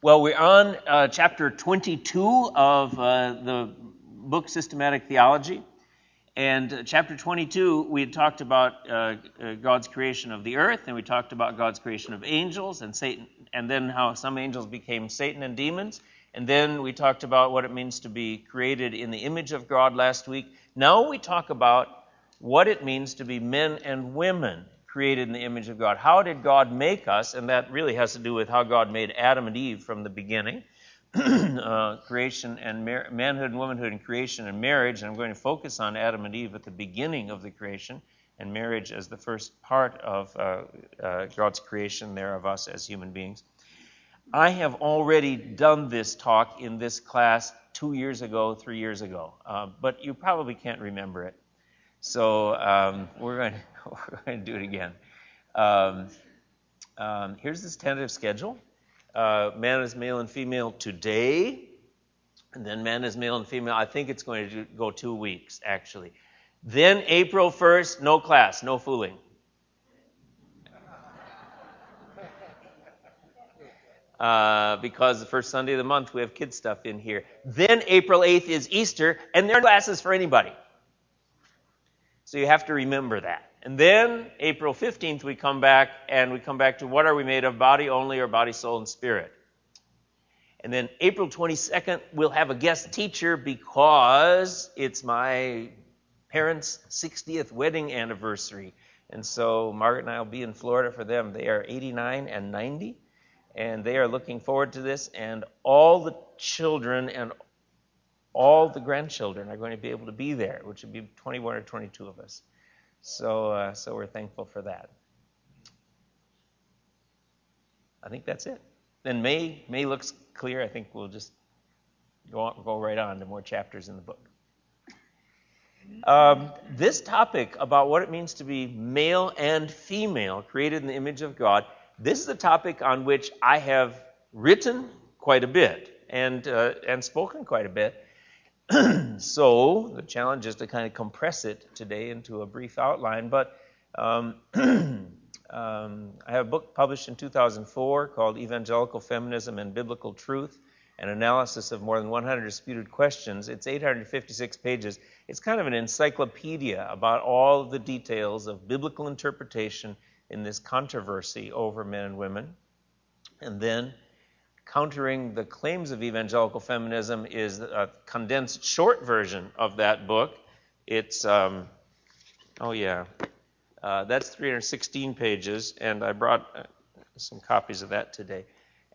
Well, we're on uh, chapter 22 of uh, the book Systematic Theology. And uh, chapter 22, we had talked about uh, uh, God's creation of the earth, and we talked about God's creation of angels and Satan, and then how some angels became Satan and demons. And then we talked about what it means to be created in the image of God last week. Now we talk about what it means to be men and women created in the image of God. How did God make us? And that really has to do with how God made Adam and Eve from the beginning. uh, creation and mar- manhood and womanhood and creation and marriage. And I'm going to focus on Adam and Eve at the beginning of the creation and marriage as the first part of uh, uh, God's creation there of us as human beings. I have already done this talk in this class two years ago, three years ago, uh, but you probably can't remember it. So um, we're going to do it again. Um, um, here's this tentative schedule. Uh, man is male and female today, and then man is male and female. I think it's going to go two weeks, actually. Then April 1st, no class, no fooling. Uh, because the first Sunday of the month we have kid stuff in here. Then April 8th is Easter, and there are classes for anybody. So you have to remember that. And then April 15th, we come back and we come back to what are we made of, body only or body, soul, and spirit. And then April 22nd, we'll have a guest teacher because it's my parents' 60th wedding anniversary. And so Margaret and I will be in Florida for them. They are 89 and 90, and they are looking forward to this. And all the children and all the grandchildren are going to be able to be there, which would be 21 or 22 of us. So, uh, so we're thankful for that. I think that's it. Then May, May looks clear. I think we'll just go, on, go right on to more chapters in the book. Um, this topic about what it means to be male and female, created in the image of God, this is a topic on which I have written quite a bit and, uh, and spoken quite a bit. so the challenge is to kind of compress it today into a brief outline. But um, um, I have a book published in 2004 called Evangelical Feminism and Biblical Truth an analysis of more than 100 disputed questions. It's 856 pages. It's kind of an encyclopedia about all the details of biblical interpretation in this controversy over men and women. And then Countering the Claims of Evangelical Feminism is a condensed short version of that book. It's, um, oh yeah, uh, that's 316 pages, and I brought uh, some copies of that today.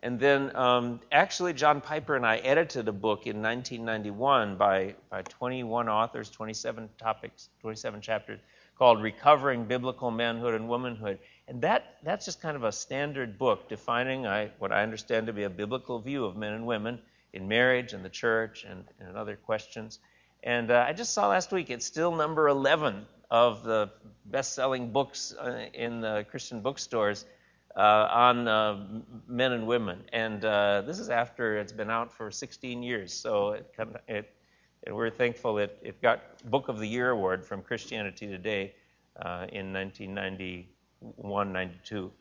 And then, um, actually, John Piper and I edited a book in 1991 by, by 21 authors, 27 topics, 27 chapters, called Recovering Biblical Manhood and Womanhood. And that, that's just kind of a standard book defining I, what I understand to be a biblical view of men and women in marriage and the church and, and other questions. And uh, I just saw last week it's still number 11 of the best selling books uh, in the Christian bookstores uh, on uh, men and women. And uh, this is after it's been out for 16 years. So it, it, and we're thankful it, it got Book of the Year award from Christianity Today uh, in 1990. 192.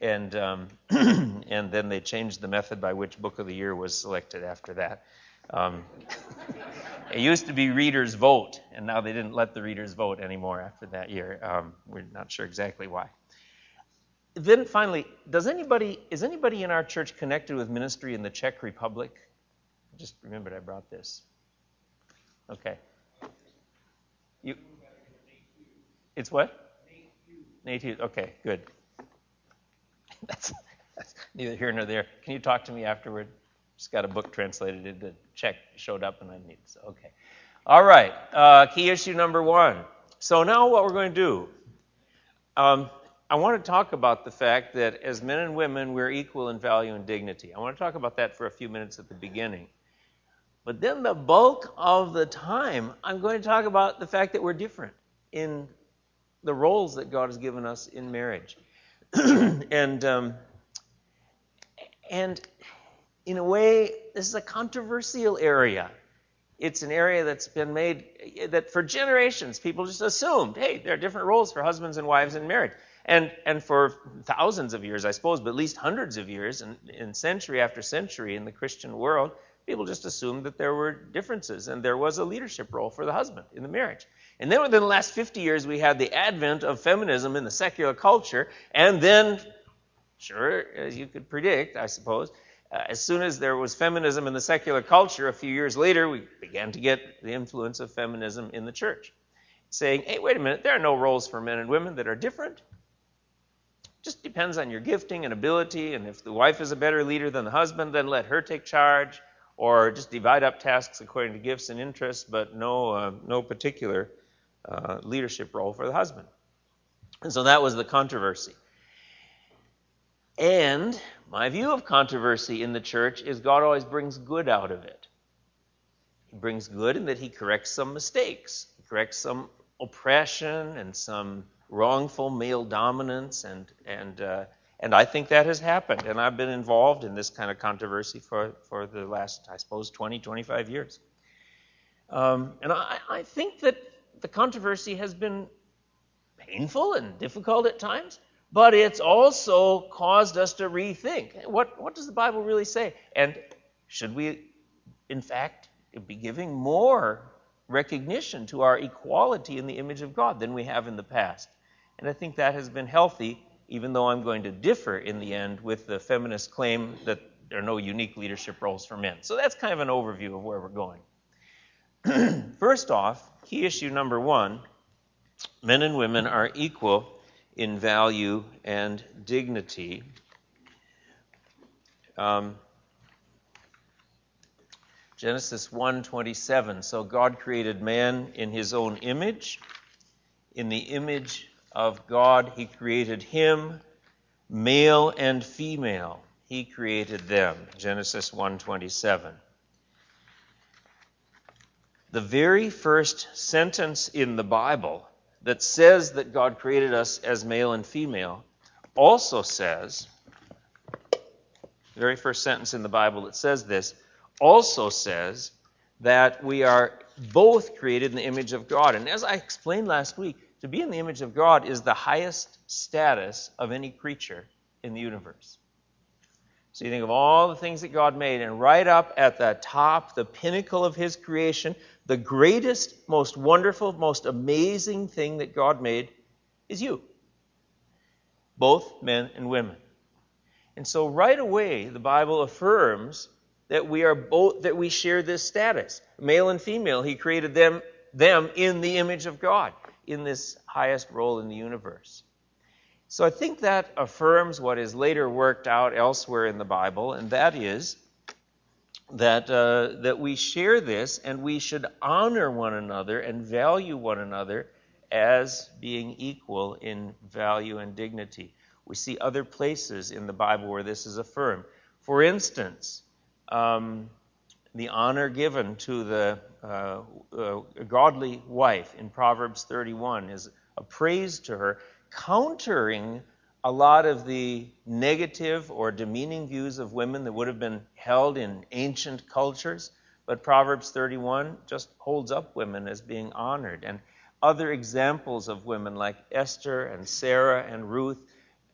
And, um, and then they changed the method by which Book of the Year was selected after that. Um, it used to be readers vote, and now they didn't let the readers vote anymore after that year. Um, we're not sure exactly why. Then finally, does anybody is anybody in our church connected with ministry in the Czech Republic? I just remembered I brought this. Okay. You. It's what? Nate Okay, good. that's, that's, neither here nor there. Can you talk to me afterward? Just got a book translated into Czech, showed up, and I need so okay. All right, uh, key issue number one. So now what we're going to do, um, I want to talk about the fact that as men and women, we're equal in value and dignity. I want to talk about that for a few minutes at the beginning. But then the bulk of the time, I'm going to talk about the fact that we're different in the roles that God has given us in marriage. and um, and in a way, this is a controversial area. It's an area that's been made that for generations people just assumed, hey, there are different roles for husbands and wives in marriage. And, and for thousands of years, I suppose, but at least hundreds of years, and, and century after century in the Christian world, people just assumed that there were differences and there was a leadership role for the husband in the marriage. And then within the last 50 years, we had the advent of feminism in the secular culture, and then, sure, as you could predict, I suppose, uh, as soon as there was feminism in the secular culture, a few years later, we began to get the influence of feminism in the church, saying, hey, wait a minute, there are no roles for men and women that are different. Just depends on your gifting and ability, and if the wife is a better leader than the husband, then let her take charge, or just divide up tasks according to gifts and interests, but no, uh, no particular uh, leadership role for the husband. And so that was the controversy. And my view of controversy in the church is God always brings good out of it. He brings good in that he corrects some mistakes, he corrects some oppression and some wrongful male dominance, and and uh, and I think that has happened. And I've been involved in this kind of controversy for for the last, I suppose, 20, 25 years. Um, and I, I think that the controversy has been painful and difficult at times, but it's also caused us to rethink what what does the Bible really say, and should we, in fact, be giving more recognition to our equality in the image of God than we have in the past? And I think that has been healthy, even though I'm going to differ in the end with the feminist claim that there are no unique leadership roles for men. So that's kind of an overview of where we're going. First off, key issue number one men and women are equal in value and dignity. Um, Genesis 1:27 So God created man in his own image in the image of God, He created him, male and female. He created them. Genesis 1:27. The very first sentence in the Bible that says that God created us as male and female also says, the very first sentence in the Bible that says this also says that we are both created in the image of God. And as I explained last week, to be in the image of God is the highest status of any creature in the universe. So you think of all the things that God made, and right up at the top, the pinnacle of His creation, the greatest, most wonderful, most amazing thing that God made is you. Both men and women. And so right away, the Bible affirms that we are both that we share this status. Male and female, He created them, them in the image of God in this highest role in the universe. So I think that affirms what is later worked out elsewhere in the Bible, and that is that, uh, that we share this and we should honor one another and value one another as being equal in value and dignity. We see other places in the Bible where this is affirmed. For instance, um, the honor given to the uh, uh, godly wife in Proverbs 31 is a praise to her, countering a lot of the negative or demeaning views of women that would have been held in ancient cultures. But Proverbs 31 just holds up women as being honored. And other examples of women like Esther and Sarah and Ruth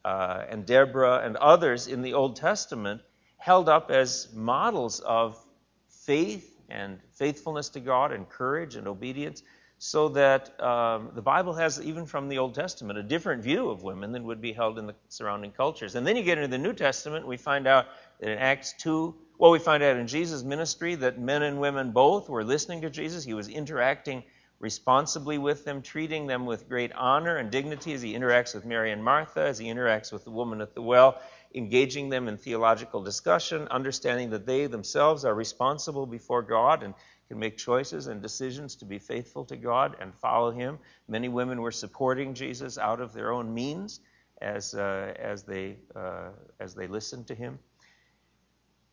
uh, and Deborah and others in the Old Testament held up as models of faith and faithfulness to God and courage and obedience, so that um, the Bible has, even from the Old Testament, a different view of women than would be held in the surrounding cultures. And then you get into the New Testament, we find out that in Acts 2, well, we find out in Jesus' ministry that men and women both were listening to Jesus. He was interacting responsibly with them, treating them with great honor and dignity as he interacts with Mary and Martha, as he interacts with the woman at the well engaging them in theological discussion, understanding that they themselves are responsible before God and can make choices and decisions to be faithful to God and follow Him. Many women were supporting Jesus out of their own means as, uh, as, they, uh, as they listened to Him.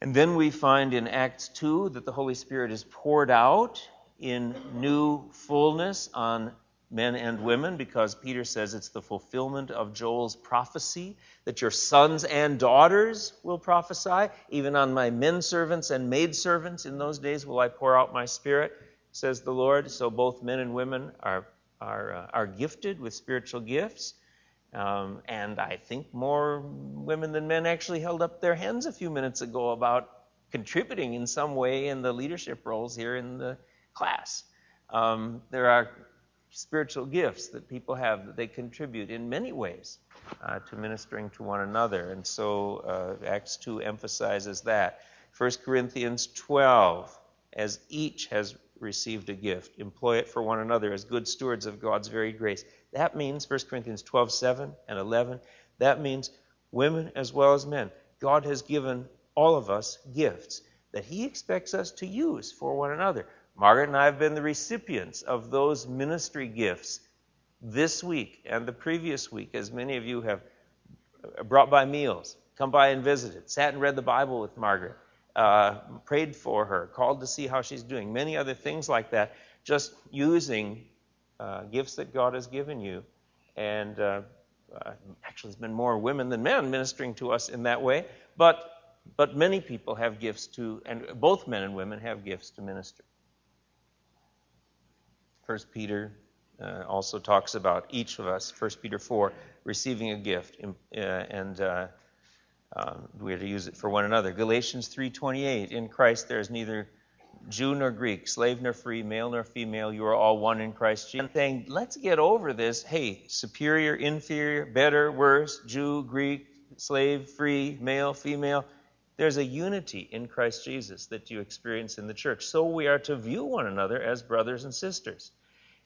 And then we find in Acts 2 that the Holy Spirit is poured out in new fullness on men and women, because Peter says it's the fulfillment of Joel's prophecy that your sons and daughters will prophesy. Even on my men servants and maid servants in those days will I pour out my spirit, says the Lord. So both men and women are, are, uh, are gifted with spiritual gifts. Um, and I think more women than men actually held up their hands a few minutes ago about contributing in some way in the leadership roles here in the class. Um, there are spiritual gifts that people have that they contribute in many ways uh, to ministering to one another. And so uh, Acts 2 emphasizes that. 1 Corinthians 12, as each has received a gift, employ it for one another as good stewards of God's very grace. That means 1 Corinthians 12, 7 and 11. That means women as well as men. God has given all of us gifts that He expects us to use for one another. Margaret and I have been the recipients of those ministry gifts this week and the previous week, as many of you have brought by meals, come by and visited, sat and read the Bible with Margaret, uh, prayed for her, called to see how she's doing, many other things like that, just using uh, gifts that God has given you. And uh, uh actually, it's been more women than men ministering to us in that way, but but many people have gifts to, and both men and women have gifts to minister. First Peter uh, also talks about each of us, First Peter 4, receiving a gift, uh, and uh, um, we are to use it for one another. Galatians 3:28, in Christ there is neither Jew nor Greek, slave nor free, male nor female, you are all one in Christ Jesus. Saying, let's get over this. Hey, superior, inferior, better, worse, Jew, Greek, slave, free, male, female. There's a unity in Christ Jesus that you experience in the church. So we are to view one another as brothers and sisters.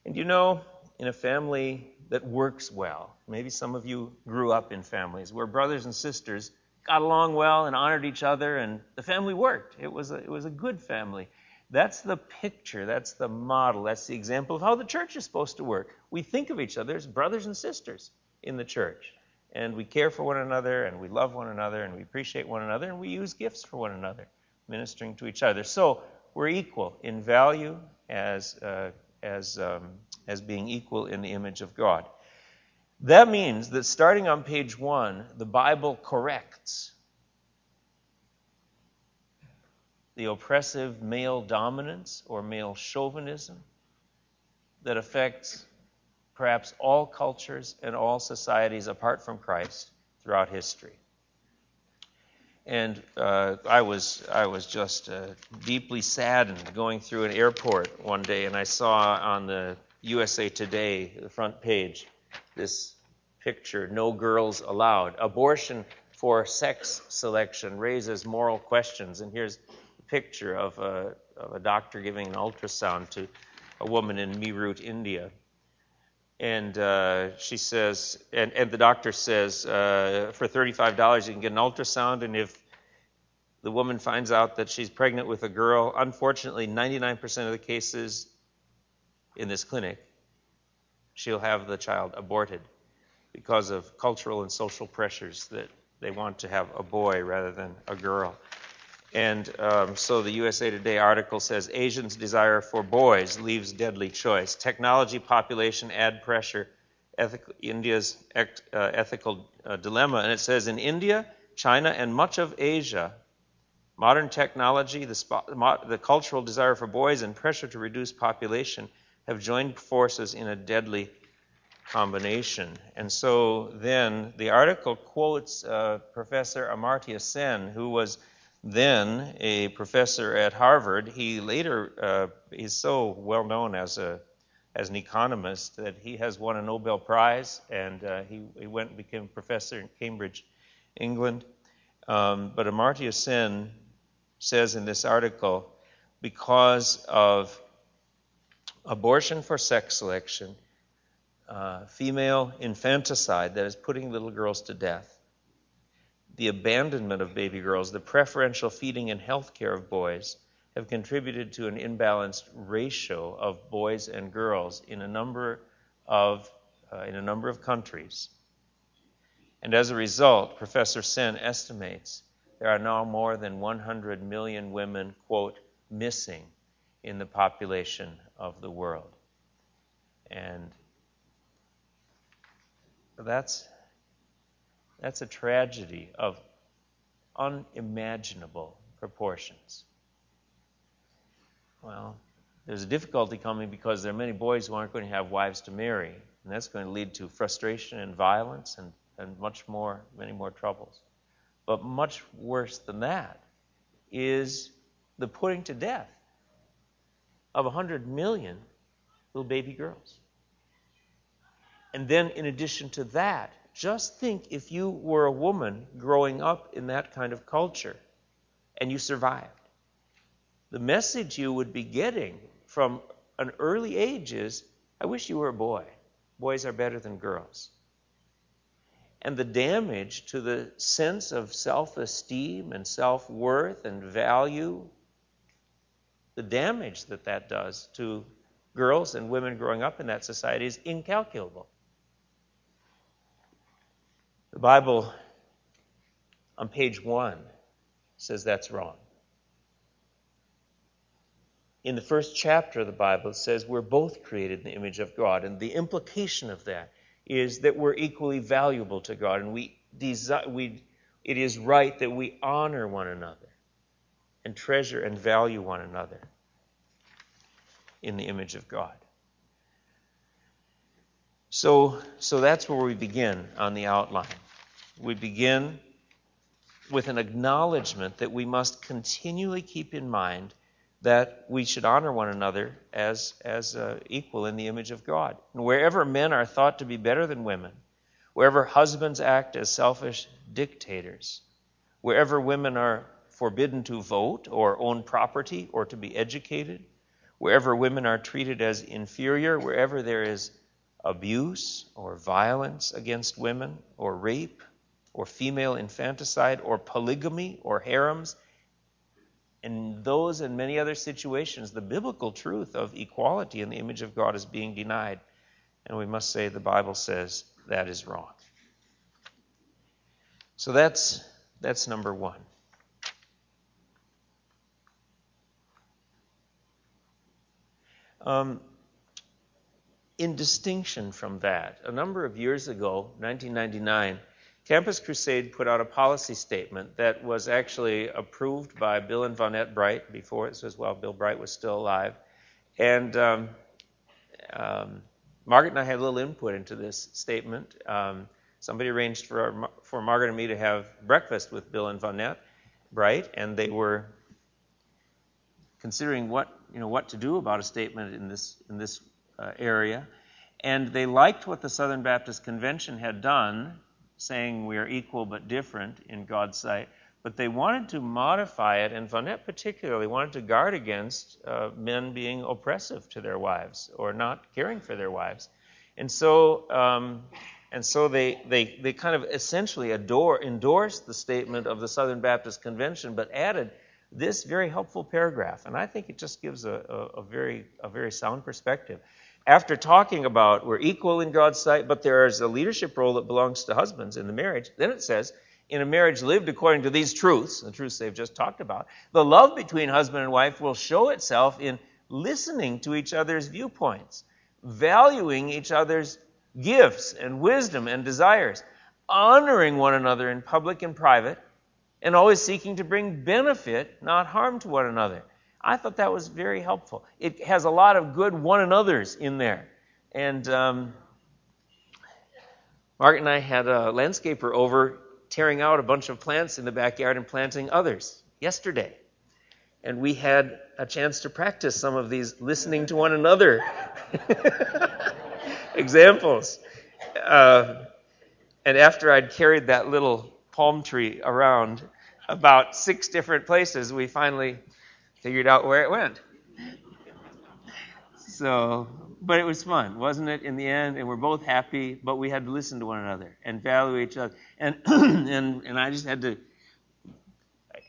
And you know, in a family that works well, maybe some of you grew up in families where brothers and sisters got along well and honored each other, and the family worked. It was a, it was a good family. That's the picture, that's the model, that's the example of how the church is supposed to work. We think of each other as brothers and sisters in the church and we care for one another, and we love one another, and we appreciate one another, and we use gifts for one another, ministering to each other. So we're equal in value as, uh, as, um, as being equal in the image of God. That means that starting on page one, the Bible corrects the oppressive male dominance or male chauvinism that affects perhaps all cultures and all societies apart from Christ throughout history. And uh, I was I was just uh, deeply saddened going through an airport one day, and I saw on the USA Today the front page this picture: "No girls allowed." Abortion for sex selection raises moral questions. And here's a picture of a, of a doctor giving an ultrasound to a woman in Meerut, India and uh, she says, and, and, the doctor says, uh, for $35 you can get an ultrasound, and if the woman finds out that she's pregnant with a girl, unfortunately, 99% of the cases in this clinic, she'll have the child aborted because of cultural and social pressures that they want to have a boy rather than a girl. And um, so the USA Today article says Asians' desire for boys leaves deadly choice. Technology, population, add pressure, India's ec- uh, ethical uh, dilemma. And it says in India, China, and much of Asia, modern technology, the, spo- mo- the cultural desire for boys, and pressure to reduce population have joined forces in a deadly combination. And so then the article quotes uh, Professor Amartya Sen, who was then a professor at Harvard. He later uh, he's so well known as a as an economist that he has won a Nobel Prize, and uh, he, he went and became a professor in Cambridge, England. Um, but Amartya Sen says in this article, because of abortion for sex selection, uh, female infanticide that is putting little girls to death, the abandonment of baby girls, the preferential feeding and health care of boys have contributed to an imbalanced ratio of boys and girls in a number of, uh, in a number of countries. And as a result, Professor Sen estimates there are now more than 100 million women, quote, missing in the population of the world. And that's that's a tragedy of unimaginable proportions. Well, there's a difficulty coming because there are many boys who aren't going to have wives to marry. And that's going to lead to frustration and violence and, and much more, many more troubles. But much worse than that is the putting to death of 100 million little baby girls. And then, in addition to that, just think if you were a woman growing up in that kind of culture and you survived. The message you would be getting from an early age is I wish you were a boy. Boys are better than girls. And the damage to the sense of self esteem and self worth and value, the damage that that does to girls and women growing up in that society is incalculable. The Bible on page one says that's wrong. In the first chapter of the Bible, it says we're both created in the image of God. And the implication of that is that we're equally valuable to God. And we desire, we, it is right that we honor one another and treasure and value one another in the image of God. So, so that's where we begin on the outline. We begin with an acknowledgement that we must continually keep in mind that we should honor one another as, as uh, equal in the image of God. And wherever men are thought to be better than women, wherever husbands act as selfish dictators, wherever women are forbidden to vote or own property or to be educated, wherever women are treated as inferior, wherever there is abuse or violence against women or rape or female infanticide or polygamy or harems, in those and many other situations, the biblical truth of equality in the image of God is being denied. And we must say the Bible says that is wrong. So that's, that's number one. Um, in distinction from that, a number of years ago, 1999, Campus Crusade put out a policy statement that was actually approved by Bill and Vonette Bright before it was while Bill Bright was still alive. And um, um, Margaret and I had a little input into this statement. Um, somebody arranged for, for Margaret and me to have breakfast with Bill and Vonette Bright, and they were considering what you know what to do about a statement in this in this uh, area, and they liked what the Southern Baptist Convention had done saying we are equal but different in God's sight. But they wanted to modify it, and Vonette particularly wanted to guard against uh, men being oppressive to their wives or not caring for their wives. And so, um, and so they, they, they kind of essentially adore, endorsed the statement of the Southern Baptist Convention, but added this very helpful paragraph. And I think it just gives a, a, a very, a very sound perspective after talking about we're equal in God's sight, but there is a leadership role that belongs to husbands in the marriage, then it says, in a marriage lived according to these truths, the truths they've just talked about, the love between husband and wife will show itself in listening to each other's viewpoints, valuing each other's gifts and wisdom and desires, honoring one another in public and private, and always seeking to bring benefit, not harm to one another. I thought that was very helpful. It has a lot of good one another's in there. And um, Margaret and I had a landscaper over tearing out a bunch of plants in the backyard and planting others yesterday. And we had a chance to practice some of these listening to one another examples. Uh, and after I'd carried that little palm tree around about six different places, we finally figured out where it went. So, but it was fun, wasn't it? In the end, and we're both happy. But we had to listen to one another and value each other, and and and I just had to.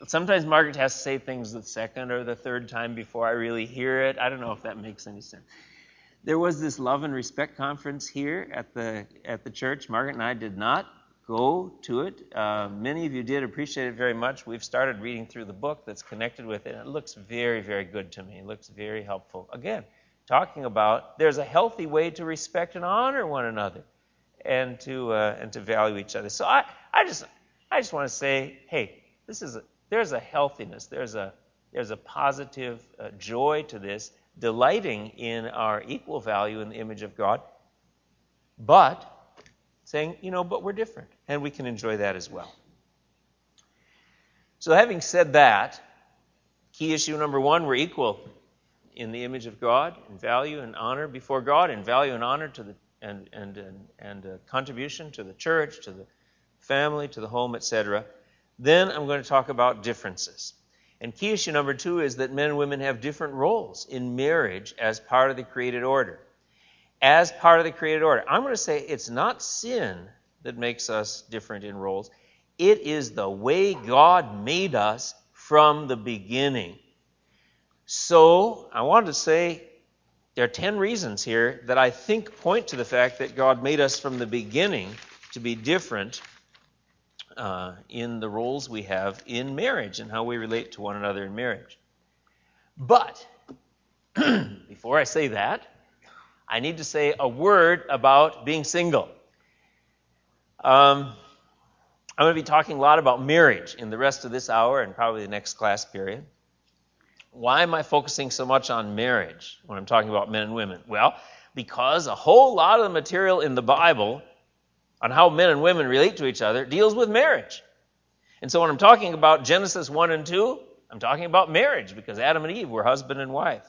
Sometimes Margaret has to say things the second or the third time before I really hear it. I don't know if that makes any sense. There was this love and respect conference here at the at the church. Margaret and I did not go to it. Uh, many of you did appreciate it very much. We've started reading through the book that's connected with it. It looks very, very good to me. It looks very helpful. Again, talking about there's a healthy way to respect and honor one another, and to uh, and to value each other. So I, I just I just want to say, hey, this is a, there's a healthiness. There's a there's a positive uh, joy to this, delighting in our equal value in the image of God but saying, you know, but we're different, and we can enjoy that as well. So, having said that, key issue number one, we're equal in the image of God, in value and honor before God, in value and honor to the and and and, and uh, contribution to the church, to the family, to the home, etc. Then I'm going to talk about differences. And key issue number two is that men and women have different roles in marriage as part of the created order. As part of the created order. I'm going to say it's not sin that makes us different in roles, it is the way God made us from the beginning. So, I wanted to say there are 10 reasons here that I think point to the fact that God made us from the beginning to be different uh, in the roles we have in marriage and how we relate to one another in marriage. But before I say that, I need to say a word about being single. Um, I'm going to be talking a lot about marriage in the rest of this hour and probably the next class period. Why am I focusing so much on marriage when I'm talking about men and women? Well, because a whole lot of the material in the Bible on how men and women relate to each other deals with marriage. And so when I'm talking about Genesis 1 and 2, I'm talking about marriage because Adam and Eve were husband and wife.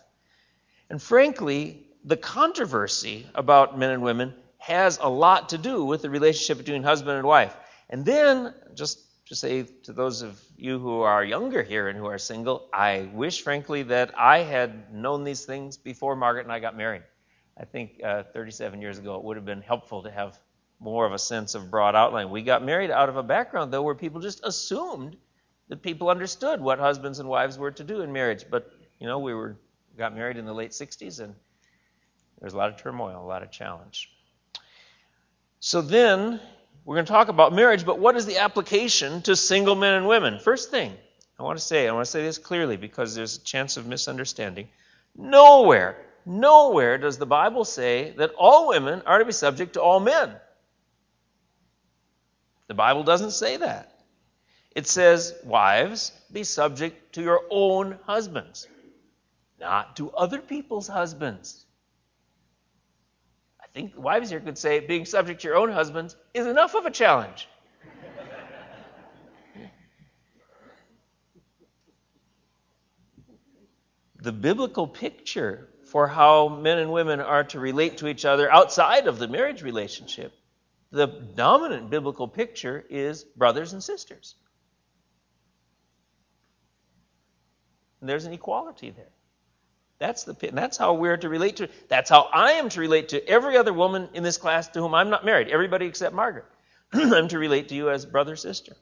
And frankly, the controversy about men and women has a lot to do with the relationship between husband and wife. And then, just to say to those of you who are younger here and who are single, I wish, frankly, that I had known these things before Margaret and I got married. I think uh, 37 years ago it would have been helpful to have more of a sense of broad outline. We got married out of a background, though, where people just assumed that people understood what husbands and wives were to do in marriage. But, you know, we were got married in the late 60s, and there was a lot of turmoil, a lot of challenge. So then, we're going to talk about marriage, but what is the application to single men and women? First thing, I want to say, I want to say this clearly because there's a chance of misunderstanding. Nowhere, nowhere does the Bible say that all women are to be subject to all men. The Bible doesn't say that. It says, Wives, be subject to your own husbands, not to other people's husbands. I think wives here could say, being subject to your own husbands is enough of a challenge. the biblical picture for how men and women are to relate to each other outside of the marriage relationship the dominant biblical picture is brothers and sisters. And there's an equality there. That's the that's how we're to relate to. That's how I am to relate to every other woman in this class to whom I'm not married. Everybody except Margaret. I'm to relate to you as brother sister.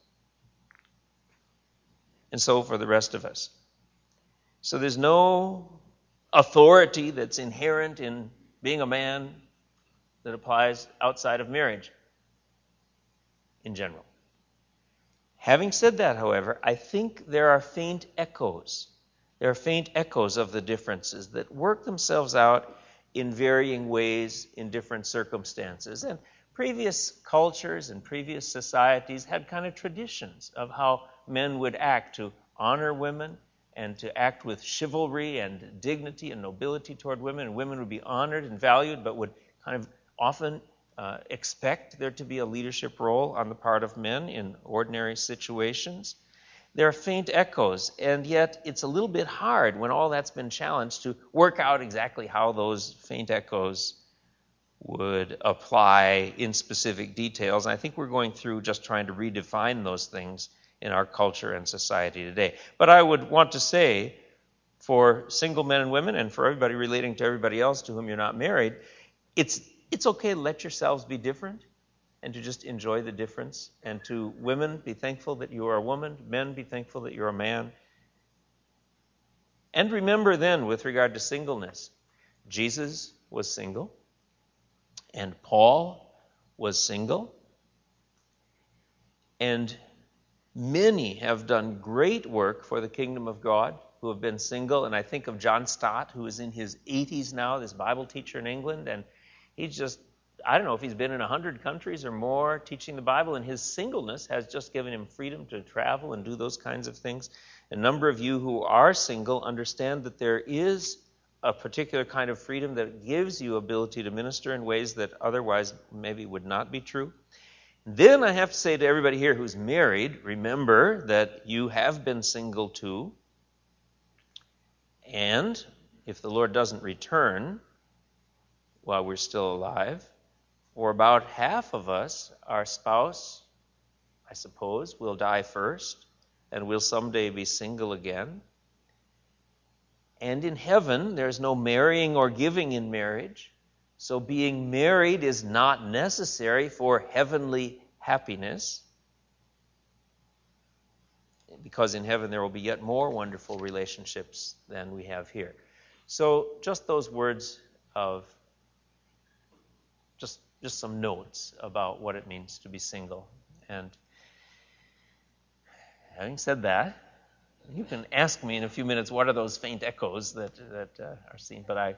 And so for the rest of us. So there's no authority that's inherent in being a man that applies outside of marriage in general. Having said that, however, I think there are faint echoes. There are faint echoes of the differences that work themselves out in varying ways in different circumstances. And previous cultures and previous societies had kind of traditions of how men would act to honor women and to act with chivalry and dignity and nobility toward women. And women would be honored and valued, but would kind of often uh, expect there to be a leadership role on the part of men in ordinary situations. There are faint echoes, and yet it's a little bit hard when all that's been challenged to work out exactly how those faint echoes would apply in specific details. And I think we're going through just trying to redefine those things in our culture and society today. But I would want to say, for single men and women, and for everybody relating to everybody else to whom you're not married, it's it's okay to let yourselves be different and to just enjoy the difference. And to women, be thankful that you are a woman. Men, be thankful that you're a man. And remember then, with regard to singleness, Jesus was single, and Paul was single, and many have done great work for the kingdom of God who have been single. And I think of John Stott, who is in his 80s now, this Bible teacher in England, and He's just, I don't know if he's been in 100 countries or more teaching the Bible, and his singleness has just given him freedom to travel and do those kinds of things. A number of you who are single understand that there is a particular kind of freedom that gives you ability to minister in ways that otherwise maybe would not be true. Then I have to say to everybody here who's married, remember that you have been single too. And if the Lord doesn't return while we're still alive, for about half of us, our spouse, I suppose, will die first, and we'll someday be single again. And in heaven, there's no marrying or giving in marriage. So being married is not necessary for heavenly happiness. Because in heaven there will be yet more wonderful relationships than we have here. So just those words of just some notes about what it means to be single. And having said that, you can ask me in a few minutes what are those faint echoes that, that uh, are seen, but I,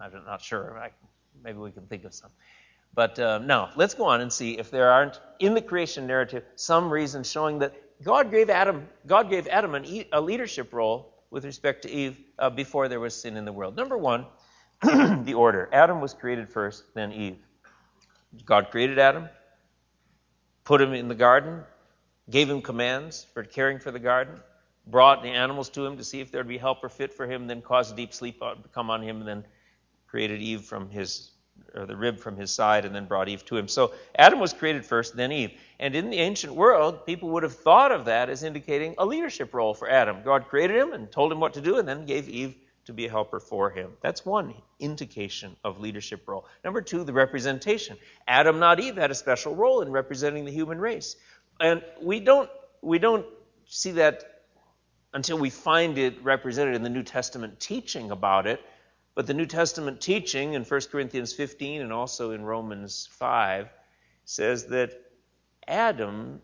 I, am not sure. I, maybe we can think of some. But uh, now, let's go on and see if there aren't, in the creation narrative, some reasons showing that God gave Adam, God gave Adam an, a leadership role with respect to Eve uh, before there was sin in the world. Number one, the order. Adam was created first, then Eve. God created Adam, put him in the garden, gave him commands for caring for the garden, brought the animals to him to see if there'd be helper fit for him, then caused deep sleep to come on him, and then created Eve from his or the rib from his side and then brought Eve to him. So Adam was created first, then Eve. And in the ancient world, people would have thought of that as indicating a leadership role for Adam. God created him and told him what to do and then gave Eve to be a helper for him. That's one indication of leadership role. Number two, the representation. Adam, not Eve, had a special role in representing the human race. And we don't we don't see that until we find it represented in the New Testament teaching about it. But the New Testament teaching in 1 Corinthians 15 and also in Romans 5 says that Adam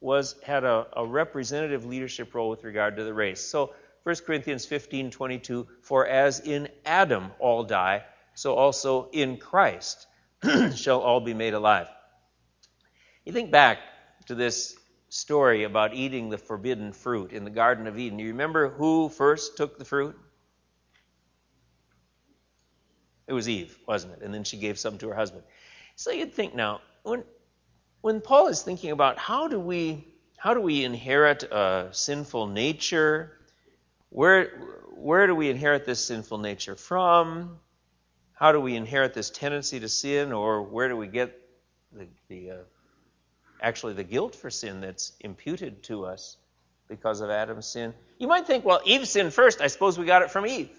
was had a, a representative leadership role with regard to the race. So 1 Corinthians 15 22, for as in Adam all die, so also in Christ shall all be made alive. You think back to this story about eating the forbidden fruit in the Garden of Eden. You remember who first took the fruit? It was Eve, wasn't it? And then she gave some to her husband. So you'd think now, when when Paul is thinking about how do we how do we inherit a sinful nature where, where do we inherit this sinful nature from? How do we inherit this tendency to sin, or where do we get the, the uh, actually the guilt for sin that's imputed to us because of Adam's sin? You might think, well, Eve sinned first. I suppose we got it from Eve.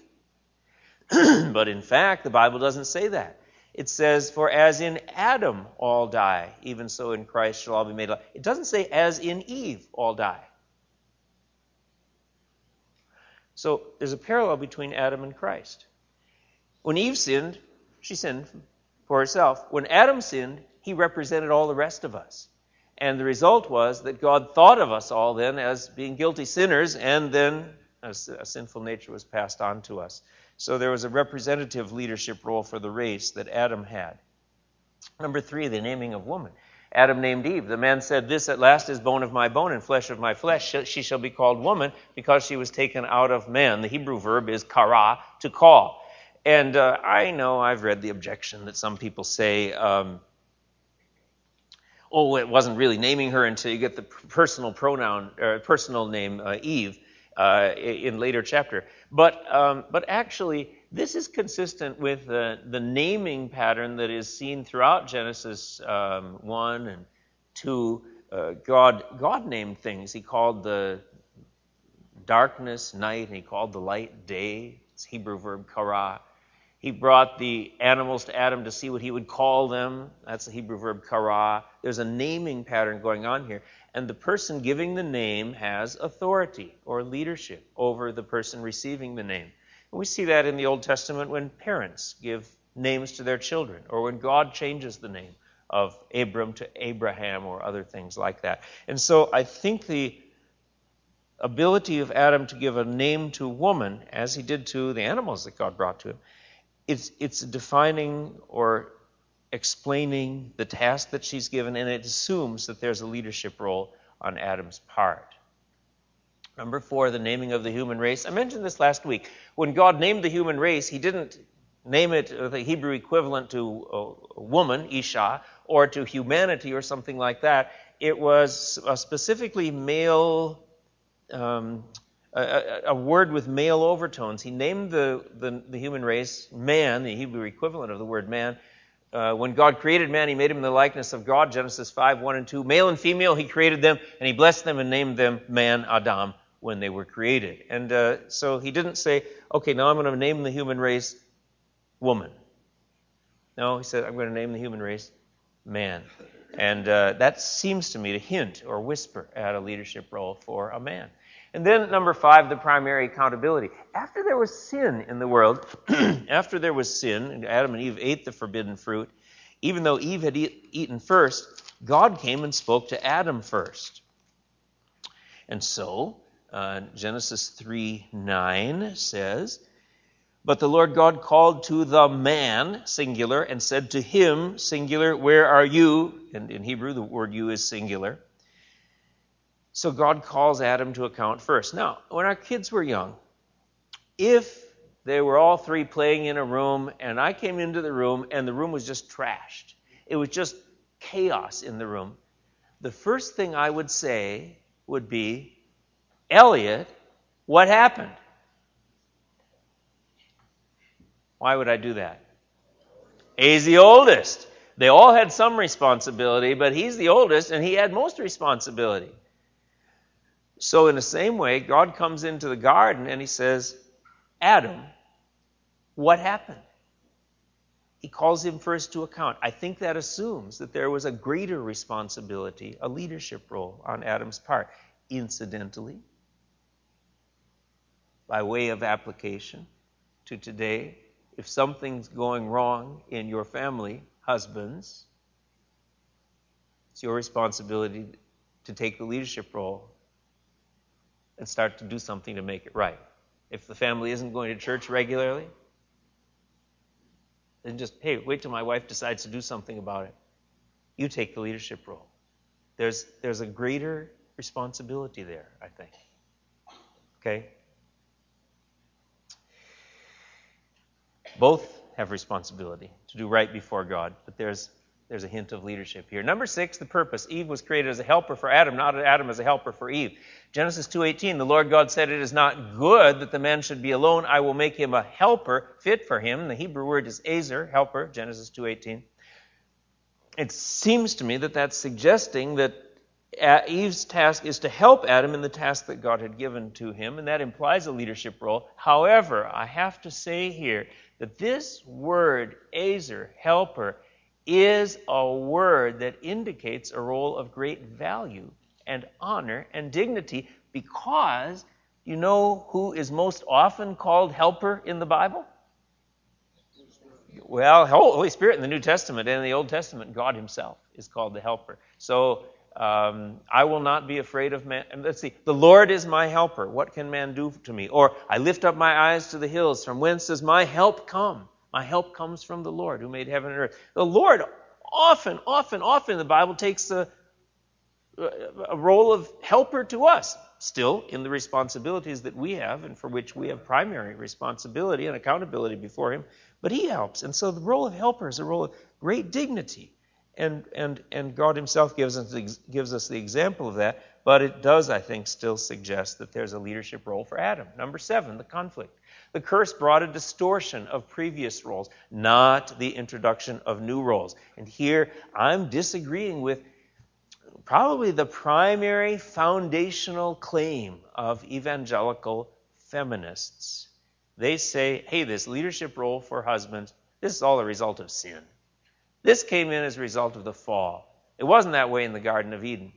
but in fact, the Bible doesn't say that. It says, For as in Adam all die, even so in Christ shall all be made alive. It doesn't say, As in Eve all die. So there's a parallel between Adam and Christ. When Eve sinned, she sinned for herself. When Adam sinned, he represented all the rest of us. And the result was that God thought of us all then as being guilty sinners, and then a, a sinful nature was passed on to us. So there was a representative leadership role for the race that Adam had. Number three, the naming of woman. Adam named Eve. The man said, This at last is bone of my bone and flesh of my flesh. She shall be called woman because she was taken out of man. The Hebrew verb is kara, to call. And uh, I know I've read the objection that some people say, um, oh, it wasn't really naming her until you get the personal pronoun, or personal name uh, Eve uh, in later chapter. But, um, but actually, this is consistent with the, the naming pattern that is seen throughout Genesis um, 1 and 2. Uh, God, God named things. He called the darkness night, and he called the light day. It's Hebrew verb kara. He brought the animals to Adam to see what he would call them. That's the Hebrew verb kara. There's a naming pattern going on here. And the person giving the name has authority or leadership over the person receiving the name. We see that in the Old Testament when parents give names to their children, or when God changes the name of Abram to Abraham, or other things like that. And so I think the ability of Adam to give a name to woman, as he did to the animals that God brought to him, it's, it's defining or explaining the task that she's given, and it assumes that there's a leadership role on Adam's part. Number four, the naming of the human race. I mentioned this last week. When God named the human race, He didn't name it the Hebrew equivalent to a woman, Isha, or to humanity or something like that. It was specifically male, um, a, a, word with male overtones. He named the, the, the, human race man, the Hebrew equivalent of the word man. Uh, when God created man, he made him in the likeness of God, Genesis 5, 1 and 2. Male and female, he created them, and he blessed them and named them man, Adam when they were created. And uh, so he didn't say, okay, now I'm going to name the human race woman. No, he said, I'm going to name the human race man. And uh, that seems to me to hint or whisper at a leadership role for a man. And then, number five, the primary accountability. After there was sin in the world, after there was sin, and Adam and Eve ate the forbidden fruit, even though Eve had eat, eaten first, God came and spoke to Adam first. And so, uh, Genesis 3 9 says, But the Lord God called to the man, singular, and said to him, singular, Where are you? And in Hebrew, the word you is singular. So God calls Adam to account first. Now, when our kids were young, if they were all three playing in a room and I came into the room and the room was just trashed, it was just chaos in the room, the first thing I would say would be, Elliot, what happened? Why would I do that? He's the oldest. They all had some responsibility, but he's the oldest and he had most responsibility. So, in the same way, God comes into the garden and he says, Adam, what happened? He calls him first to account. I think that assumes that there was a greater responsibility, a leadership role on Adam's part. Incidentally, by way of application to today, if something's going wrong in your family, husbands, it's your responsibility to take the leadership role and start to do something to make it right. If the family isn't going to church regularly, then just, hey, wait till my wife decides to do something about it. You take the leadership role. There's, there's a greater responsibility there, I think. Okay? Both have responsibility to do right before God, but there's there's a hint of leadership here. Number 6, the purpose. Eve was created as a helper for Adam, not Adam as a helper for Eve. Genesis 2:18, the Lord God said, "It is not good that the man should be alone. I will make him a helper fit for him." The Hebrew word is ezer, helper, Genesis 2:18. It seems to me that that's suggesting that uh, Eve's task is to help Adam in the task that God had given to him, and that implies a leadership role. However, I have to say here that this word, Ezer, helper, is a word that indicates a role of great value and honor and dignity because you know who is most often called helper in the Bible? Well, Holy Spirit in the New Testament and in the Old Testament, God Himself is called the helper. So um, I will not be afraid of man. Let's see. The Lord is my helper. What can man do to me? Or I lift up my eyes to the hills. From whence does my help come? My help comes from the Lord who made heaven and earth. The Lord often, often, often the Bible takes a, a role of helper to us, still in the responsibilities that we have and for which we have primary responsibility and accountability before Him. But He helps. And so the role of helper is a role of great dignity. And, and, and God Himself gives us, gives us the example of that, but it does, I think, still suggest that there's a leadership role for Adam. Number seven, the conflict. The curse brought a distortion of previous roles, not the introduction of new roles. And here I'm disagreeing with probably the primary foundational claim of evangelical feminists. They say, hey, this leadership role for husbands, this is all a result of sin. This came in as a result of the fall. It wasn't that way in the Garden of Eden.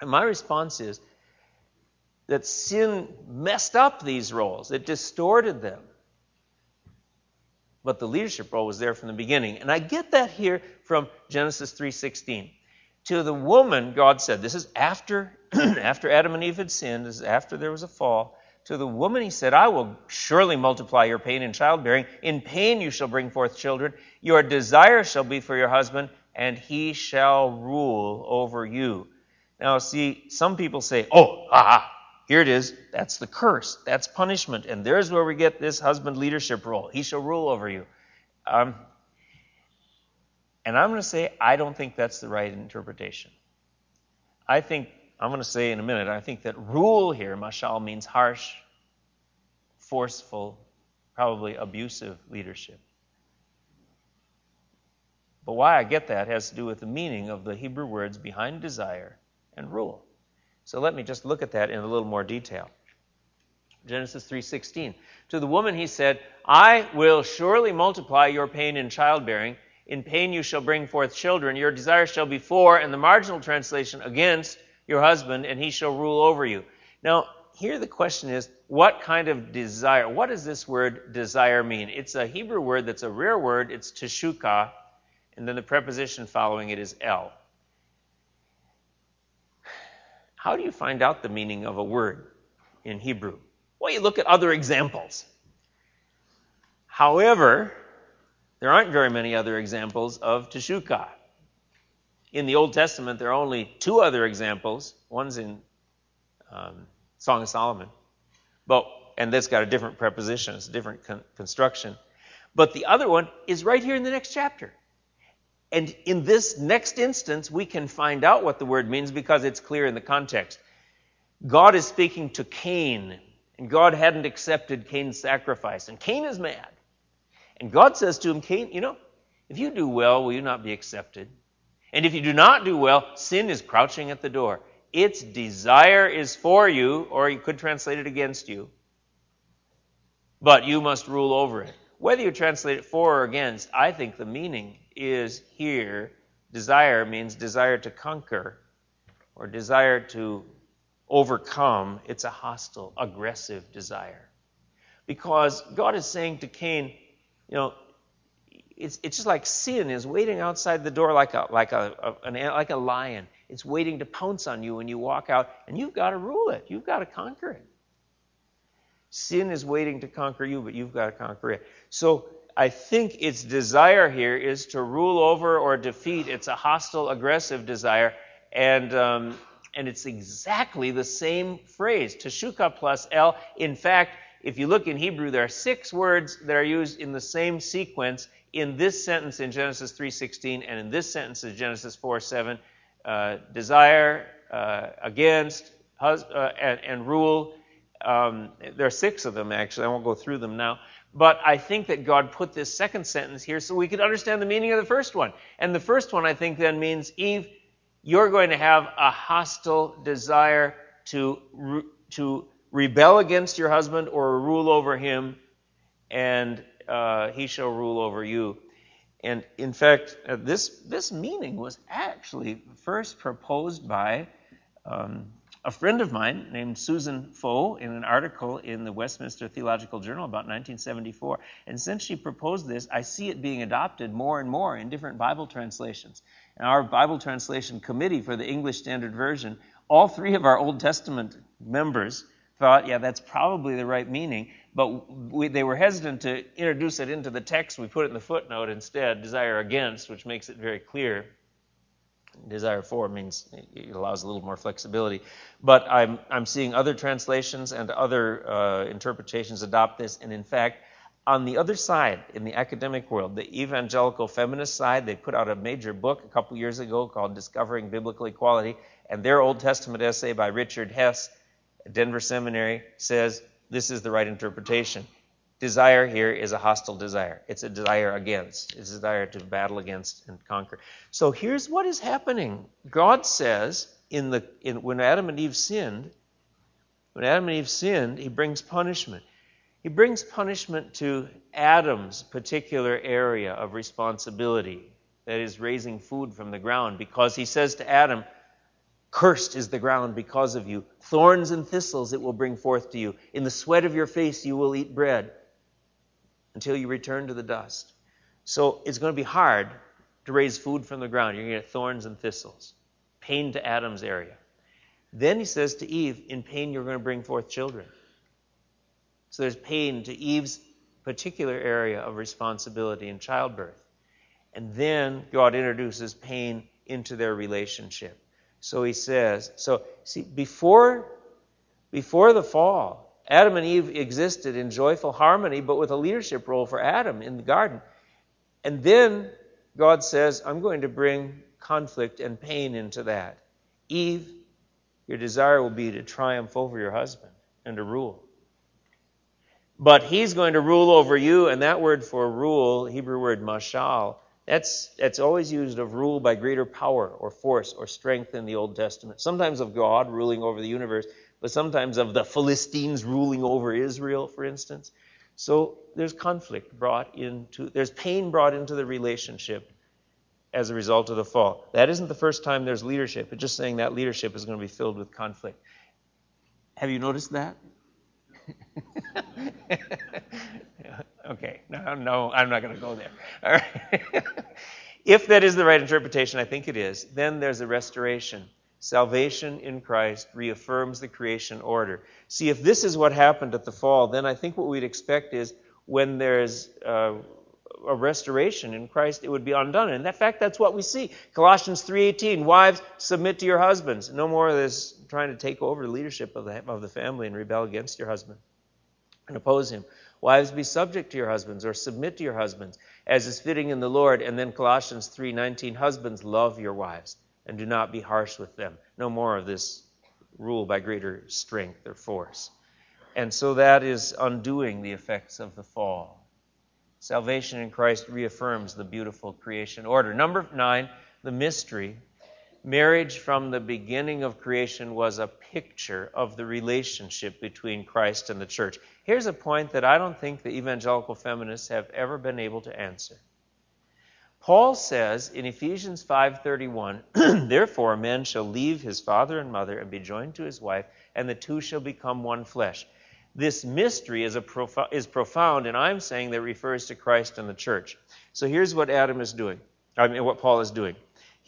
And my response is that sin messed up these roles, it distorted them. But the leadership role was there from the beginning. And I get that here from Genesis 3:16. To the woman, God said, this is after after Adam and Eve had sinned, this is after there was a fall. To the woman he said, I will surely multiply your pain in childbearing. In pain you shall bring forth children. Your desire shall be for your husband, and he shall rule over you. Now, see, some people say, oh, ah, here it is. That's the curse. That's punishment. And there's where we get this husband leadership role. He shall rule over you. Um, and I'm going to say, I don't think that's the right interpretation. I think, I'm going to say in a minute, I think that rule here, mashal, means harsh, forceful, probably abusive leadership. But why I get that has to do with the meaning of the Hebrew words behind desire and rule. So let me just look at that in a little more detail. Genesis 3:16. To the woman he said, "I will surely multiply your pain in childbearing. In pain you shall bring forth children. Your desire shall be for, and the marginal translation against your husband, and he shall rule over you." Now, here the question is, what kind of desire? What does this word desire mean? It's a Hebrew word that's a rare word. It's teshukah, and then the preposition following it is el. How do you find out the meaning of a word in Hebrew? Well, you look at other examples. However, there aren't very many other examples of teshukah. In the Old Testament, there are only two other examples. One's in um, Song of Solomon, but and that's got a different preposition, it's a different con- construction. But the other one is right here in the next chapter. And in this next instance, we can find out what the word means because it's clear in the context. God is speaking to Cain, and God hadn't accepted Cain's sacrifice, and Cain is mad. And God says to him, Cain, you know, if you do well, will you not be accepted? And if you do not do well, sin is crouching at the door. Its desire is for you, or you could translate it against you, but you must rule over it. Whether you translate it for or against, I think the meaning is here desire means desire to conquer or desire to overcome. It's a hostile, aggressive desire. Because God is saying to Cain, you know, it's, it's just like sin is waiting outside the door like a, like, a, a an, like a lion. It's waiting to pounce on you when you walk out, and you've got to rule it. You've got to conquer it. Sin is waiting to conquer you, but you've got to conquer it. So I think its desire here is to rule over or defeat. It's a hostile, aggressive desire, and um, and it's exactly the same phrase, teshuka plus el. In fact, if you look in Hebrew, there are six words that are used in the same sequence in this sentence in Genesis 3:16 and in this sentence in Genesis 4:7. Uh, desire, uh, against, hus- uh, and, and, rule. Um, there are six of them actually. I won't go through them now. But I think that God put this second sentence here so we could understand the meaning of the first one. And the first one, I think, then means Eve, you're going to have a hostile desire to, re- to rebel against your husband or rule over him, and uh, he shall rule over you. And in fact, uh, this, this meaning was actually first proposed by um, a friend of mine named Susan Foh in an article in the Westminster Theological Journal about 1974. And since she proposed this, I see it being adopted more and more in different Bible translations. And our Bible translation committee for the English Standard Version, all three of our Old Testament members thought, yeah, that's probably the right meaning, but we, they were hesitant to introduce it into the text. We put it in the footnote instead, desire against, which makes it very clear desire for means it allows a little more flexibility. But I'm, I'm seeing other translations and other uh, interpretations adopt this. And in fact, on the other side, in the academic world, the evangelical feminist side, they put out a major book a couple years ago called Discovering Biblical Equality. And their Old Testament essay by Richard Hess Denver Seminary says this is the right interpretation desire here is a hostile desire. It's a desire against. It's a desire to battle against and conquer. So here's what is happening. God says in the in, when Adam and Eve sinned, when Adam and Eve sinned, he brings punishment. He brings punishment to Adam's particular area of responsibility, that is raising food from the ground, because he says to Adam, Cursed is the ground because of you. Thorns and thistles it will bring forth to you. In the sweat of your face you will eat bread until you return to the dust. So it's going to be hard to raise food from the ground. You're going to get thorns and thistles. Pain to Adam's area. Then he says to Eve, In pain you're going to bring forth children. So there's pain to Eve's particular area of responsibility in childbirth. And then God introduces pain into their relationship. So he says, so see, before Before the fall, Adam and Eve existed in joyful harmony, but with a leadership role for Adam in the garden. And then God says, I'm going to bring conflict and pain into that. Eve, your desire will be to triumph over your husband and to rule. But he's going to rule over you, and that word for rule, Hebrew word mashal, that's, that's always used of rule by greater power or force or strength in the Old Testament. Sometimes of God ruling over the universe, but sometimes of the Philistines ruling over Israel, for instance. So there's conflict brought into, there's pain brought into the relationship as a result of the fall. That isn't the first time there's leadership. It's just saying that leadership is going to be filled with conflict. Have you noticed that? okay, no, no, I'm not going to go there. All right. if that is the right interpretation, I think it is, then there's a restoration. Salvation in Christ reaffirms the creation order. See, if this is what happened at the fall, then I think what we'd expect is when there's uh, a restoration in Christ, it would be undone. And in fact, that's what we see. Colossians 3.18, wives, submit to your husbands. No more of this trying to take over the leadership of the, of the family and rebel against your husband and oppose him. Wives, be subject to your husbands or submit to your husbands, as is fitting in the Lord. And then Colossians 3.19, husbands, love your wives and do not be harsh with them. No more of this rule by greater strength or force. And so that is undoing the effects of the fall. Salvation in Christ reaffirms the beautiful creation order. Number nine, the mystery. Marriage from the beginning of creation was a picture of the relationship between Christ and the church. Here's a point that I don't think the evangelical feminists have ever been able to answer. Paul says in Ephesians 5:31, "Therefore a man shall leave his father and mother and be joined to his wife, and the two shall become one flesh." This mystery is, prof- is profound, and I'm saying that refers to Christ and the church. So here's what Adam is doing. I mean, what Paul is doing.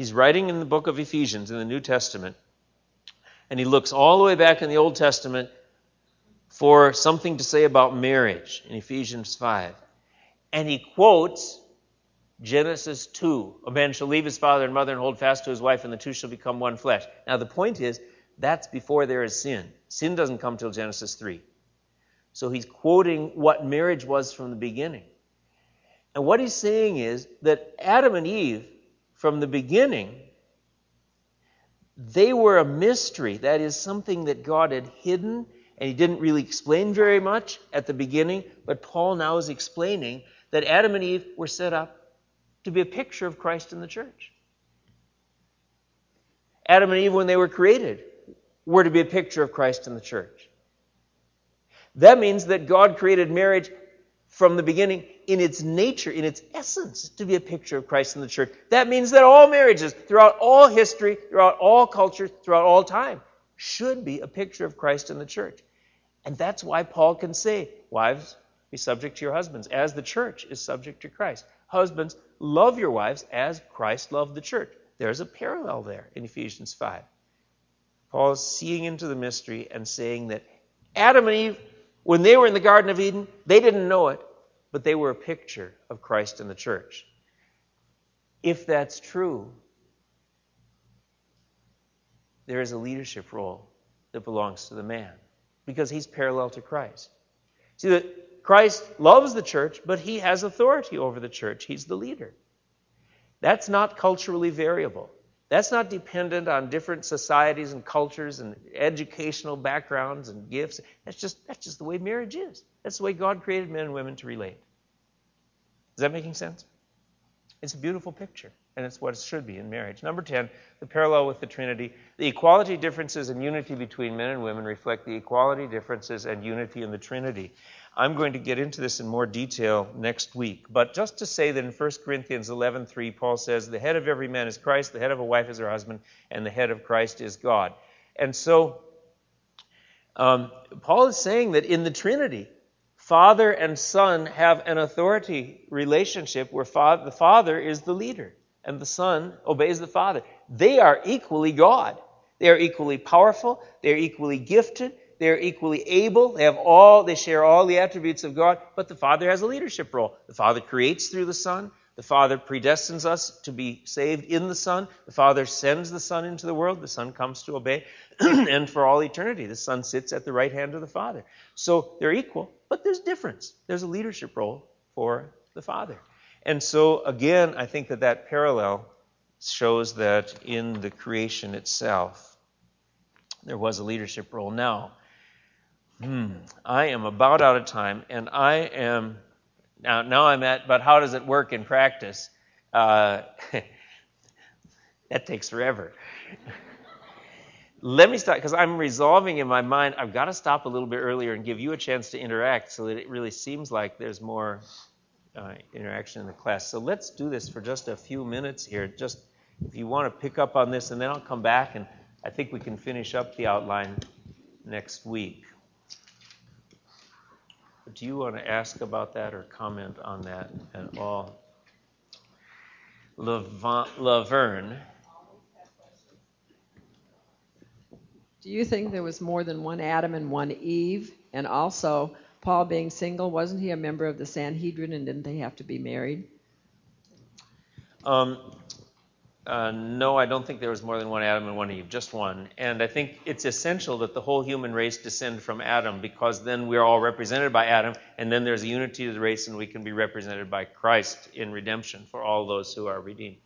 He's writing in the book of Ephesians in the New Testament, and he looks all the way back in the Old Testament for something to say about marriage in Ephesians 5. And he quotes Genesis 2. A man shall leave his father and mother and hold fast to his wife, and the two shall become one flesh. Now, the point is, that's before there is sin. Sin doesn't come till Genesis 3. So he's quoting what marriage was from the beginning. And what he's saying is that Adam and Eve, from the beginning, they were a mystery. That is something that God had hidden, and he didn't really explain very much at the beginning. But Paul now is explaining that Adam and Eve were set up to be a picture of Christ in the church. Adam and Eve, when they were created, were to be a picture of Christ in the church. That means that God created marriage from the beginning in its nature, in its essence, to be a picture of Christ in the church. That means that all marriages, throughout all history, throughout all cultures, throughout all time, should be a picture of Christ in the church. And that's why Paul can say, Wives, be subject to your husbands, as the church is subject to Christ. Husbands, love your wives as Christ loved the church. There's a parallel there in Ephesians 5. Paul is seeing into the mystery and saying that Adam and Eve, when they were in the Garden of Eden, they didn't know it, but they were a picture of Christ and the church. If that's true, there is a leadership role that belongs to the man because he's parallel to Christ. See, that Christ loves the church, but he has authority over the church. He's the leader. That's not culturally variable. That's not dependent on different societies and cultures and educational backgrounds and gifts. That's just, that's just the way marriage is. That's the way God created men and women to relate. Is that making sense? It's a beautiful picture, and it's what it should be in marriage. Number 10, the parallel with the Trinity. The equality differences and unity between men and women reflect the equality differences and unity in the Trinity. I'm going to get into this in more detail next week. But just to say that in 1 Corinthians 11:3, Paul says, "The head of every man is Christ, the head of a wife is her husband, and the head of Christ is God." And so, um, Paul is saying that in the Trinity, Father and Son have an authority relationship where father, the Father is the leader and the Son obeys the Father. They are equally God. They are equally powerful. They are equally gifted. They're equally able. They have all, they share all the attributes of God, but the Father has a leadership role. The Father creates through the Son. The Father predestines us to be saved in the Son. The Father sends the Son into the world. The Son comes to obey. and for all eternity, the Son sits at the right hand of the Father. So they're equal, but there's difference. There's a leadership role for the Father. And so, again, I think that that parallel shows that in the creation itself, there was a leadership role. Now, hmm, I am about out of time, and I am now. Now I'm at. But how does it work in practice? Uh, that takes forever. Let me start because I'm resolving in my mind. I've got to stop a little bit earlier and give you a chance to interact, so that it really seems like there's more uh, interaction in the class. So let's do this for just a few minutes here. Just if you want to pick up on this, and then I'll come back and I think we can finish up the outline next week. Do you want to ask about that or comment on that at all? Laverne. Do you think there was more than one Adam and one Eve? And also, Paul being single, wasn't he a member of the Sanhedrin and didn't they have to be married? Um, uh, no, I don't think there was more than one Adam and one Eve, just one. And I think it's essential that the whole human race descend from Adam because then we're all represented by Adam, and then there's a unity of the race, and we can be represented by Christ in redemption for all those who are redeemed.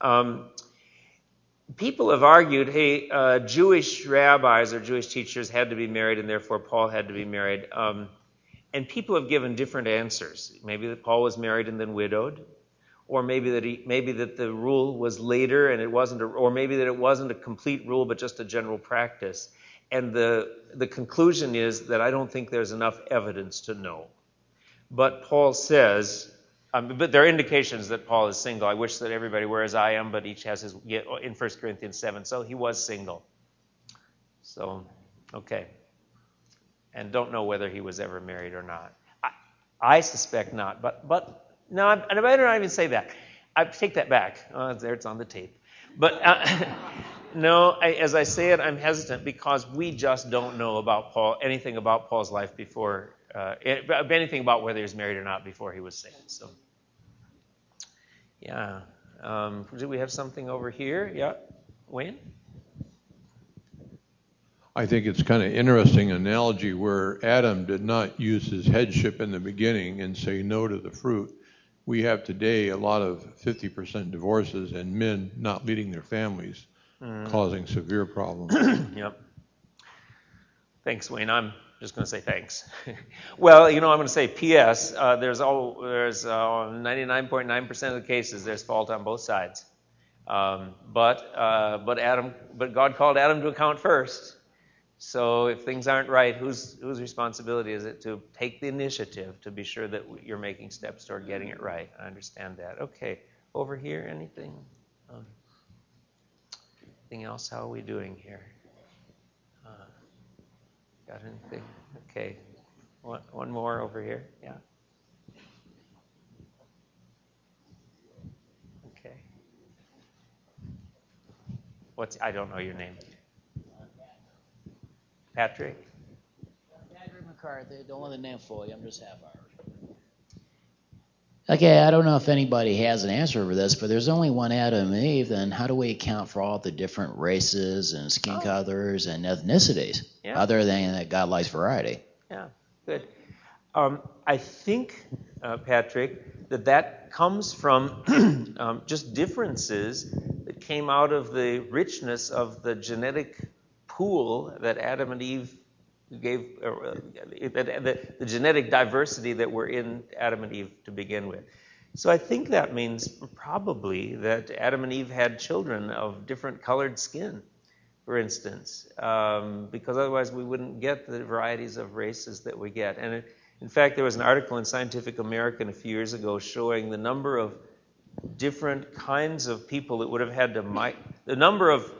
Um, people have argued, hey, uh, Jewish rabbis or Jewish teachers had to be married, and therefore Paul had to be married. Um, and people have given different answers. Maybe that Paul was married and then widowed or maybe that he, maybe that the rule was later and it wasn't, a, or maybe that it wasn't a complete rule but just a general practice. And the the conclusion is that I don't think there's enough evidence to know. But Paul says, um, but there are indications that Paul is single. I wish that everybody were as I am, but each has his in 1 Corinthians 7. So he was single. So, okay. And don't know whether he was ever married or not. I, I suspect not, but but no, I, I better not even say that. I take that back. Oh, there, it's on the tape. But uh, no, I, as I say it, I'm hesitant because we just don't know about Paul, anything about Paul's life before, uh, anything about whether he was married or not before he was saved. So, yeah. Um, do we have something over here? Yeah, Wayne. I think it's kind of interesting analogy where Adam did not use his headship in the beginning and say no to the fruit we have today a lot of 50% divorces and men not leading their families, mm. causing severe problems. yep. Thanks, Wayne. I'm just going to say thanks. well, you know, I'm going to say P.S. Uh, there's all there's 99.9% uh, of the cases there's fault on both sides. Um, but uh, but Adam, but God called Adam to account first. So if things aren't right, whose whose responsibility is it to take the initiative to be sure that you're making steps toward getting it right? I understand that. Okay, over here, anything? Um, anything else? How are we doing here? Uh, got anything? Okay, one, one more over here. Yeah. Okay. What's I don't know your name. Patrick? Patrick McCarthy. Don't want the name for you. I'm just half Irish. Okay, I don't know if anybody has an answer for this, but there's only one Adam and Eve. Then how do we account for all the different races and skin oh. colors and ethnicities, yeah. other than that God likes variety? Yeah, good. Um, I think, uh, Patrick, that that comes from um, just differences that came out of the richness of the genetic pool that Adam and Eve gave, uh, the, the genetic diversity that were in Adam and Eve to begin with. So I think that means probably that Adam and Eve had children of different colored skin, for instance, um, because otherwise we wouldn't get the varieties of races that we get. And it, in fact, there was an article in Scientific American a few years ago showing the number of different kinds of people that would have had to the number of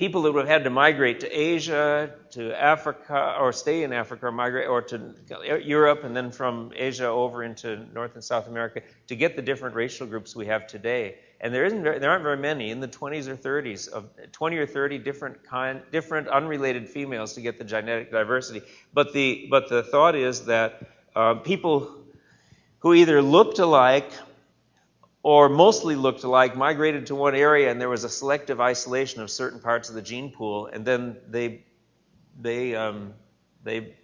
people that would have had to migrate to Asia, to Africa, or stay in Africa, or migrate, or to Europe, and then from Asia over into North and South America to get the different racial groups we have today. And there isn't, there aren't very many in the 20s or 30s of 20 or 30 different kind, different unrelated females to get the genetic diversity. But the, but the thought is that uh, people who either looked alike or mostly looked alike migrated to one area and there was a selective isolation of certain parts of the gene pool and then they they um, they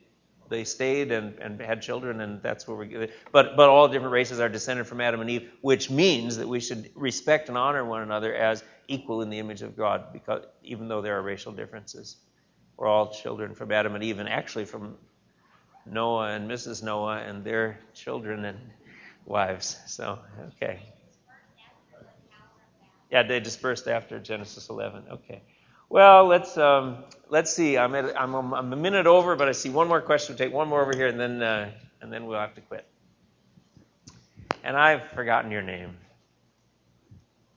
they stayed and, and had children and that's where we but but all different races are descended from Adam and Eve which means that we should respect and honor one another as equal in the image of God because even though there are racial differences. We're all children from Adam and Eve and actually from Noah and Mrs. Noah and their children and wives. So okay yeah, they dispersed after Genesis 11. Okay. Well, let's um, let's see. I'm, at, I'm, I'm a minute over, but I see one more question. We'll take one more over here, and then uh, and then we'll have to quit. And I've forgotten your name.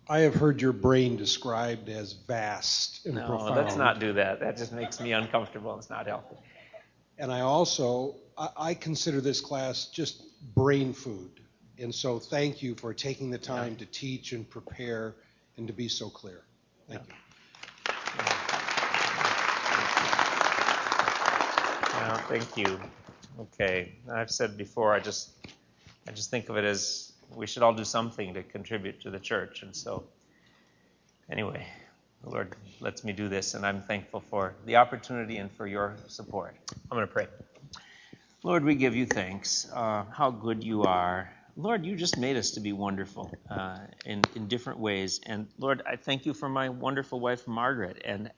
I have heard your brain described as vast and no, profound. let's not do that. That just makes me uncomfortable. It's not healthy. And I also I, I consider this class just brain food. And so thank you for taking the time yeah. to teach and prepare and to be so clear. Thank you. Well, thank you. Okay, I've said before, I just, I just think of it as we should all do something to contribute to the church, and so, anyway, the Lord lets me do this, and I'm thankful for the opportunity and for your support. I'm going to pray. Lord, we give you thanks. Uh, how good you are. Lord, you just made us to be wonderful uh, in, in different ways. And Lord, I thank you for my wonderful wife, Margaret, and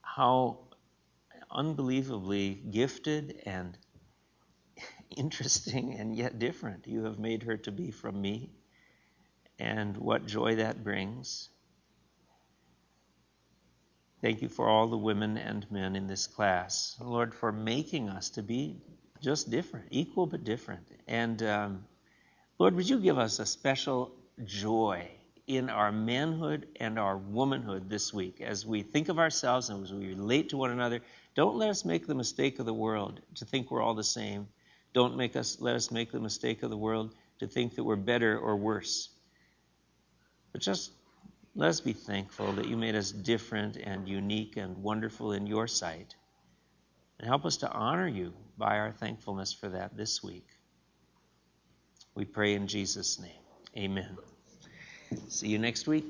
how unbelievably gifted and interesting and yet different you have made her to be from me, and what joy that brings. Thank you for all the women and men in this class. Lord, for making us to be just different, equal but different. And um, Lord, would you give us a special joy in our manhood and our womanhood this week as we think of ourselves and as we relate to one another. Don't let us make the mistake of the world to think we're all the same. Don't make us let us make the mistake of the world to think that we're better or worse. But just let us be thankful that you made us different and unique and wonderful in your sight. And help us to honor you by our thankfulness for that this week. We pray in Jesus' name. Amen. See you next week.